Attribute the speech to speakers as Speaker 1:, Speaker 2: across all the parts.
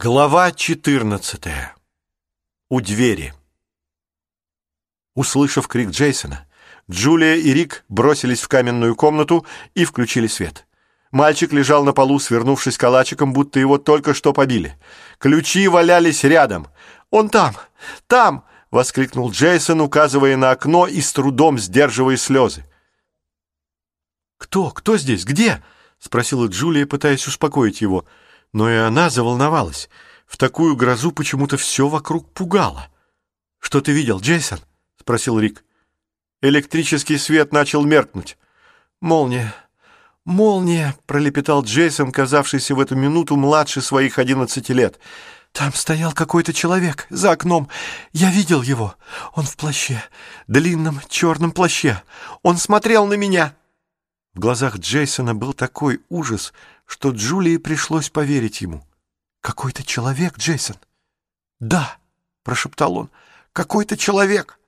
Speaker 1: Глава 14. У двери. Услышав крик Джейсона, Джулия и Рик бросились в каменную комнату и включили свет. Мальчик лежал на полу, свернувшись калачиком, будто его только что побили. Ключи валялись рядом. «Он там! Там!» — воскликнул Джейсон, указывая на окно и с трудом сдерживая слезы. «Кто? Кто здесь? Где?» — спросила Джулия, пытаясь успокоить его — но и она заволновалась. В такую грозу почему-то все вокруг пугало. «Что ты видел, Джейсон?» — спросил Рик. Электрический свет начал меркнуть. «Молния! Молния!» — пролепетал Джейсон, казавшийся в эту минуту младше своих одиннадцати лет. «Там стоял какой-то человек за окном. Я видел его. Он в плаще, длинном черном плаще. Он смотрел на меня!» В глазах Джейсона был такой ужас, что Джулии пришлось поверить ему. «Какой-то человек, Джейсон?» «Да», — прошептал он, — «какой-то человек».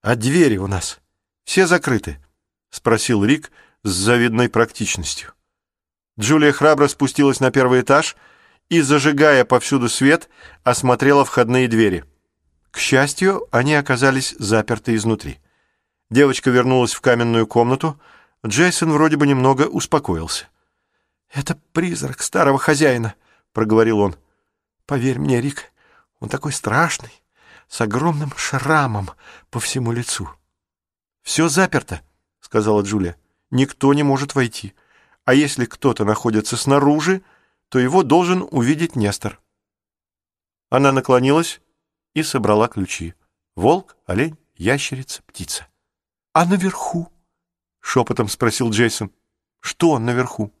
Speaker 1: «А двери у нас все закрыты?» — спросил Рик с завидной практичностью. Джулия храбро спустилась на первый этаж и, зажигая повсюду свет, осмотрела входные двери. К счастью, они оказались заперты изнутри. Девочка вернулась в каменную комнату. Джейсон вроде бы немного успокоился. «Это призрак старого хозяина», — проговорил он. «Поверь мне, Рик, он такой страшный, с огромным шрамом по всему лицу». «Все заперто», — сказала Джулия. «Никто не может войти. А если кто-то находится снаружи, то его должен увидеть Нестор». Она наклонилась и собрала ключи. Волк, олень, ящерица, птица. «А наверху?» — шепотом спросил Джейсон. «Что наверху?»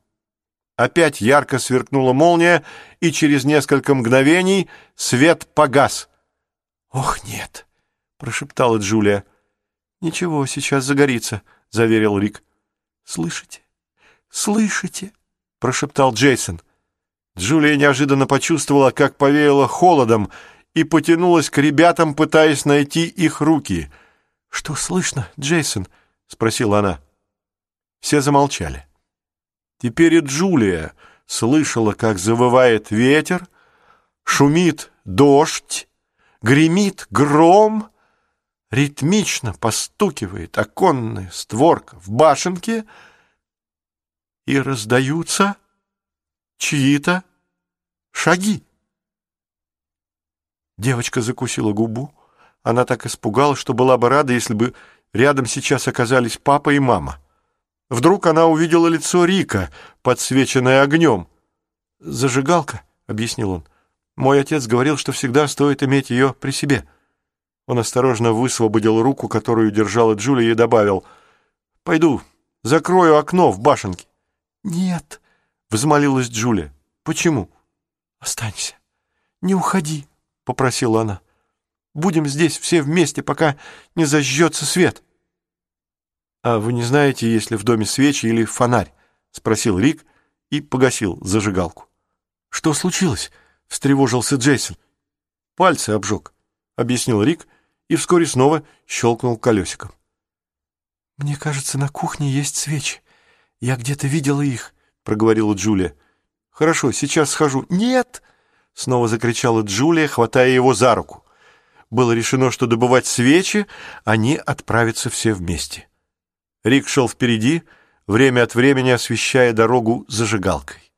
Speaker 1: Опять ярко сверкнула молния, и через несколько мгновений свет погас. «Ох, нет!» — прошептала Джулия. «Ничего, сейчас загорится», — заверил Рик. «Слышите? Слышите?» — прошептал Джейсон. Джулия неожиданно почувствовала, как повеяло холодом, и потянулась к ребятам, пытаясь найти их руки. «Что слышно, Джейсон?» — спросила она. Все замолчали. Теперь и Джулия слышала, как завывает ветер, шумит дождь, гремит гром, ритмично постукивает оконная створка в башенке, и раздаются чьи-то шаги. Девочка закусила губу. Она так испугалась, что была бы рада, если бы рядом сейчас оказались папа и мама. Вдруг она увидела лицо Рика, подсвеченное огнем. «Зажигалка», — объяснил он. «Мой отец говорил, что всегда стоит иметь ее при себе». Он осторожно высвободил руку, которую держала Джулия, и добавил. «Пойду, закрою окно в башенке». «Нет», — взмолилась Джулия. «Почему?» «Останься. Не уходи», — попросила она. «Будем здесь все вместе, пока не зажжется свет». «А вы не знаете, есть ли в доме свечи или фонарь?» — спросил Рик и погасил зажигалку. «Что случилось?» — встревожился Джейсон. «Пальцы обжег», — объяснил Рик и вскоре снова щелкнул колесиком. «Мне кажется, на кухне есть свечи. Я где-то видела их», — проговорила Джулия. «Хорошо, сейчас схожу». «Нет!» — снова закричала Джулия, хватая его за руку. Было решено, что добывать свечи они отправятся все вместе. Рик шел впереди, время от времени освещая дорогу зажигалкой.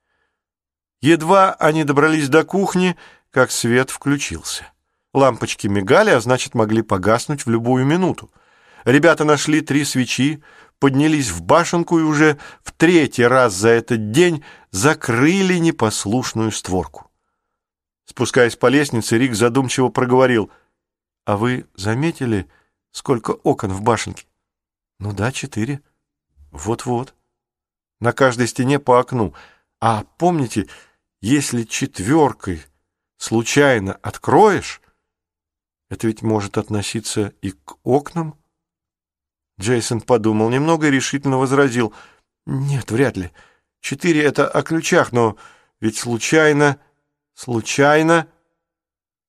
Speaker 1: Едва они добрались до кухни, как свет включился. Лампочки мигали, а значит, могли погаснуть в любую минуту. Ребята нашли три свечи, поднялись в башенку и уже в третий раз за этот день закрыли непослушную створку. Спускаясь по лестнице, Рик задумчиво проговорил. «А вы заметили, сколько окон в башенке?» Ну да, четыре. Вот-вот. На каждой стене по окну. А помните, если четверкой случайно откроешь, это ведь может относиться и к окнам? Джейсон подумал немного и решительно возразил. Нет, вряд ли. Четыре — это о ключах, но ведь случайно... Случайно...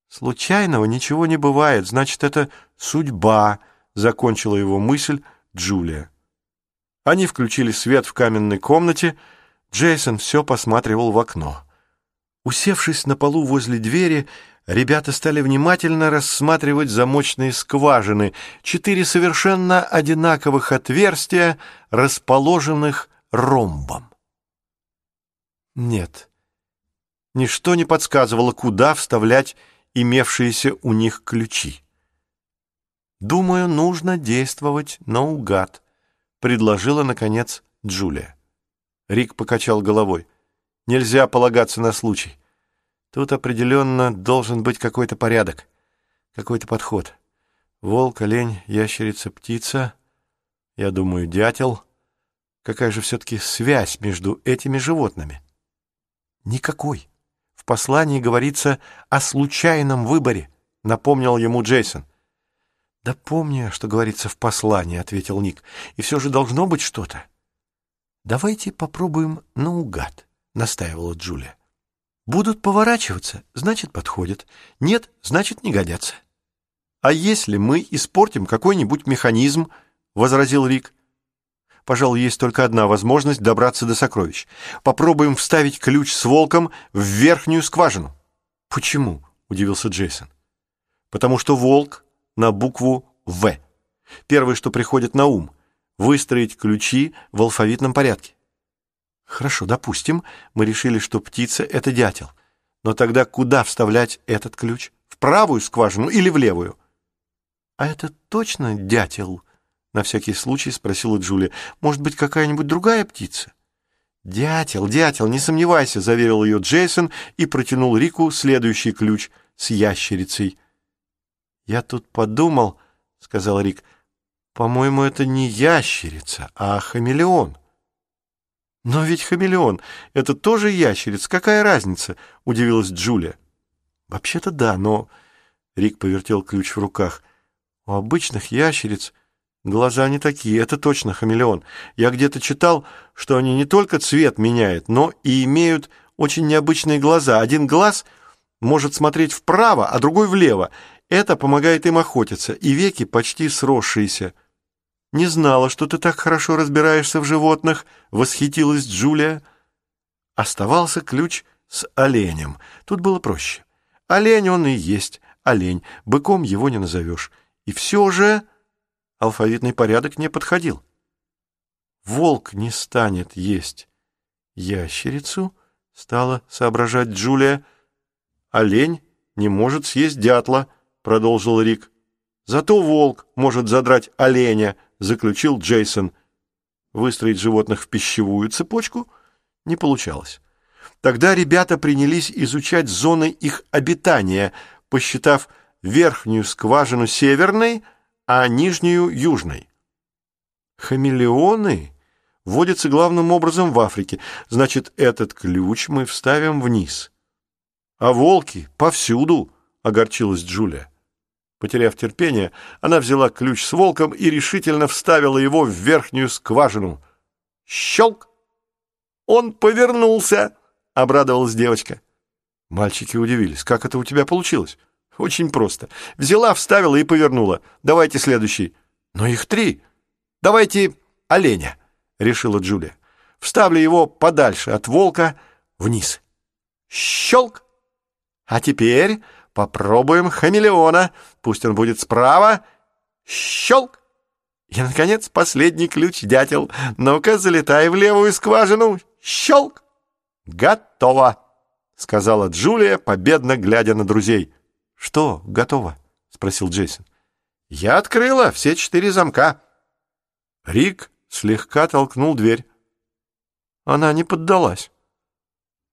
Speaker 1: Случайного ничего не бывает, значит, это судьба, — закончила его мысль, Джулия. Они включили свет в каменной комнате. Джейсон все посматривал в окно. Усевшись на полу возле двери, ребята стали внимательно рассматривать замочные скважины, четыре совершенно одинаковых отверстия, расположенных ромбом. Нет, ничто не подсказывало, куда вставлять имевшиеся у них ключи. «Думаю, нужно действовать наугад», — предложила, наконец, Джулия. Рик покачал головой. «Нельзя полагаться на случай. Тут определенно должен быть какой-то порядок, какой-то подход. Волк, олень, ящерица, птица, я думаю, дятел. Какая же все-таки связь между этими животными?» «Никакой. В послании говорится о случайном выборе», — напомнил ему Джейсон. «Да помню, что говорится в послании», — ответил Ник. «И все же должно быть что-то». «Давайте попробуем наугад», — настаивала Джулия. «Будут поворачиваться, значит, подходят. Нет, значит, не годятся». «А если мы испортим какой-нибудь механизм?» — возразил Рик. «Пожалуй, есть только одна возможность добраться до сокровищ. Попробуем вставить ключ с волком в верхнюю скважину». «Почему?» — удивился Джейсон. «Потому что волк на букву «В». Первое, что приходит на ум — выстроить ключи в алфавитном порядке. Хорошо, допустим, мы решили, что птица — это дятел. Но тогда куда вставлять этот ключ? В правую скважину или в левую? А это точно дятел? На всякий случай спросила Джулия. Может быть, какая-нибудь другая птица? «Дятел, дятел, не сомневайся», — заверил ее Джейсон и протянул Рику следующий ключ с ящерицей. «Я тут подумал», — сказал Рик, — «по-моему, это не ящерица, а хамелеон». «Но ведь хамелеон — это тоже ящерица. Какая разница?» — удивилась Джулия. «Вообще-то да, но...» — Рик повертел ключ в руках. «У обычных ящериц глаза не такие. Это точно хамелеон. Я где-то читал, что они не только цвет меняют, но и имеют очень необычные глаза. Один глаз может смотреть вправо, а другой влево, это помогает им охотиться, и веки почти сросшиеся. «Не знала, что ты так хорошо разбираешься в животных», — восхитилась Джулия. Оставался ключ с оленем. Тут было проще. Олень он и есть олень, быком его не назовешь. И все же алфавитный порядок не подходил. Волк не станет есть ящерицу, стала соображать Джулия. Олень не может съесть дятла —— продолжил Рик. «Зато волк может задрать оленя», — заключил Джейсон. Выстроить животных в пищевую цепочку не получалось. Тогда ребята принялись изучать зоны их обитания, посчитав верхнюю скважину северной, а нижнюю — южной. Хамелеоны водятся главным образом в Африке, значит, этот ключ мы вставим вниз. А волки повсюду, — огорчилась Джулия. Потеряв терпение, она взяла ключ с волком и решительно вставила его в верхнюю скважину. Щелк! Он повернулся, обрадовалась девочка. Мальчики удивились. Как это у тебя получилось? Очень просто. Взяла, вставила и повернула. Давайте следующий. Но их три. Давайте оленя, решила Джулия. Вставлю его подальше от волка вниз. Щелк! А теперь Попробуем хамелеона. Пусть он будет справа. Щелк! И, наконец, последний ключ, дятел. Ну-ка, залетай в левую скважину. Щелк! Готово! Сказала Джулия, победно глядя на друзей. Что готово? Спросил Джейсон. Я открыла все четыре замка. Рик слегка толкнул дверь. Она не поддалась.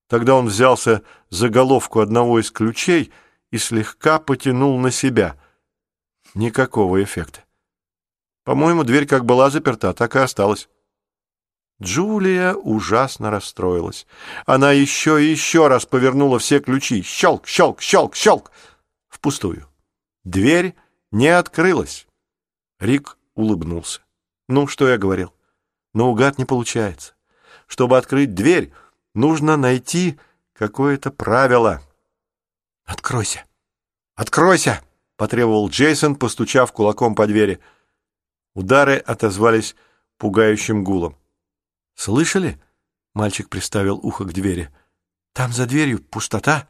Speaker 1: Тогда он взялся за головку одного из ключей — и слегка потянул на себя. Никакого эффекта. По-моему, дверь как была заперта, так и осталась. Джулия ужасно расстроилась. Она еще и еще раз повернула все ключи. Щелк, щелк, щелк, щелк. Впустую. Дверь не открылась. Рик улыбнулся. Ну, что я говорил? Наугад не получается. Чтобы открыть дверь, нужно найти какое-то правило — «Откройся! Откройся!» — потребовал Джейсон, постучав кулаком по двери. Удары отозвались пугающим гулом. «Слышали?» — мальчик приставил ухо к двери. Там за дверью пустота.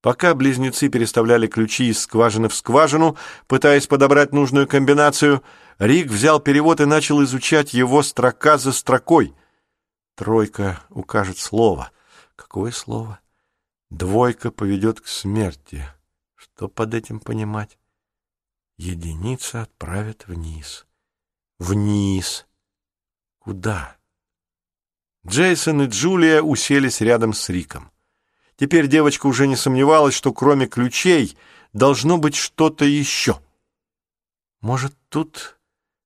Speaker 1: Пока близнецы переставляли ключи из скважины в скважину, пытаясь подобрать нужную комбинацию, Рик взял перевод и начал изучать его строка за строкой. Тройка укажет слово. Какое слово? Двойка поведет к смерти. Что под этим понимать? Единица отправит вниз. Вниз. Куда? Джейсон и Джулия уселись рядом с Риком. Теперь девочка уже не сомневалась, что кроме ключей должно быть что-то еще. Может, тут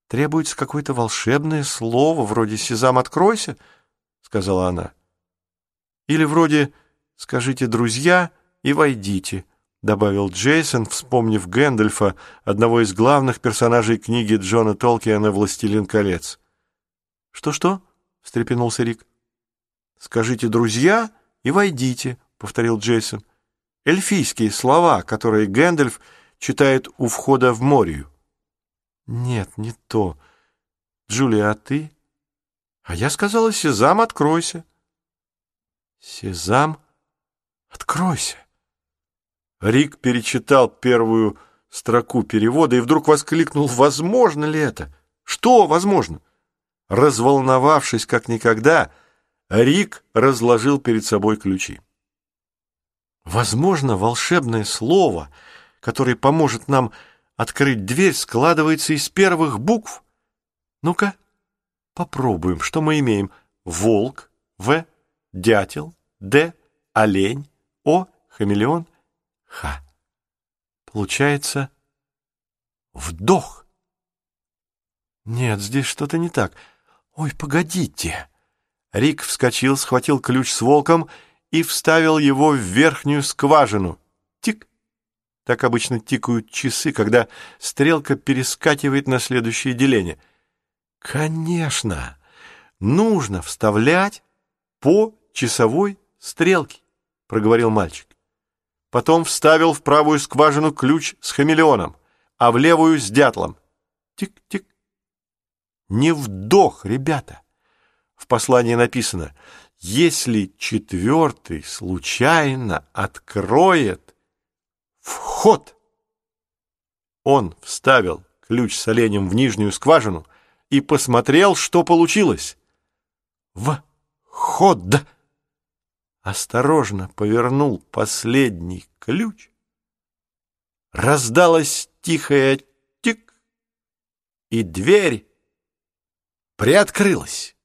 Speaker 1: требуется какое-то волшебное слово, вроде «Сезам, откройся», — сказала она. Или вроде «Скажите, друзья, и войдите», — добавил Джейсон, вспомнив Гэндальфа, одного из главных персонажей книги Джона Толкиана «Властелин колец». «Что-что?» — встрепенулся Рик. «Скажите, друзья, и войдите», — повторил Джейсон. «Эльфийские слова, которые Гэндальф читает у входа в Морию». «Нет, не то. Джулия, а ты?» «А я сказала, Сезам, откройся». «Сезам, откройся». Рик перечитал первую строку перевода и вдруг воскликнул, «Возможно ли это? Что возможно?» Разволновавшись как никогда, Рик разложил перед собой ключи. Возможно, волшебное слово, которое поможет нам открыть дверь, складывается из первых букв. Ну-ка, попробуем, что мы имеем. Волк, В, дятел, Д, олень, О, хамелеон, Х. Получается вдох. Нет, здесь что-то не так. Ой, погодите. Рик вскочил, схватил ключ с волком и вставил его в верхнюю скважину. Тик! Так обычно тикают часы, когда стрелка перескакивает на следующее деление. Конечно, нужно вставлять по часовой стрелке, проговорил мальчик. Потом вставил в правую скважину ключ с хамелеоном, а в левую с дятлом. Тик-тик. Не вдох, ребята. В послании написано если четвертый случайно откроет вход. Он вставил ключ с оленем в нижнюю скважину и посмотрел, что получилось. Вход! Осторожно повернул последний ключ. Раздалось тихое тик, и дверь приоткрылась.